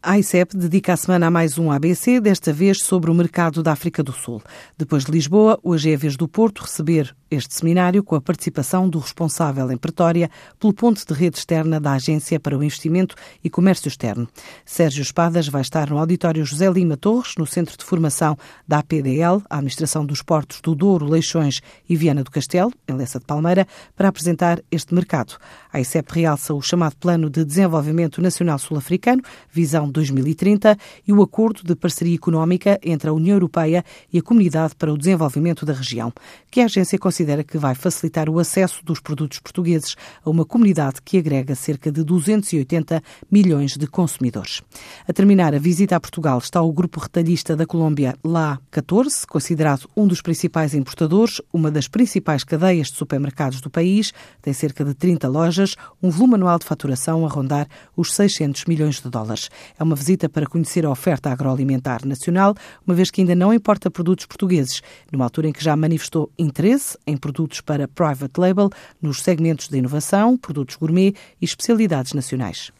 A ICEP dedica a semana a mais um ABC, desta vez sobre o mercado da África do Sul. Depois de Lisboa, hoje é a vez do Porto receber este seminário com a participação do responsável em Pretória pelo ponto de rede externa da Agência para o Investimento e Comércio Externo. Sérgio Espadas vai estar no auditório José Lima Torres, no Centro de Formação da APDL, a Administração dos Portos do Douro, Leixões e Viana do Castelo, em Lessa de Palmeira, para apresentar este mercado. A ICEP realça o chamado Plano de Desenvolvimento Nacional Sul-Africano, Visão 2030 e o Acordo de Parceria Económica entre a União Europeia e a Comunidade para o Desenvolvimento da Região, que a agência considera que vai facilitar o acesso dos produtos portugueses a uma comunidade que agrega cerca de 280 milhões de consumidores. A terminar a visita a Portugal está o grupo retalhista da Colômbia La 14, considerado um dos principais importadores, uma das principais cadeias de supermercados do país, tem cerca de 30 lojas, um volume anual de faturação a rondar os 600 milhões de dólares. É uma visita para conhecer a oferta agroalimentar nacional, uma vez que ainda não importa produtos portugueses, numa altura em que já manifestou interesse em produtos para private label nos segmentos de inovação, produtos gourmet e especialidades nacionais.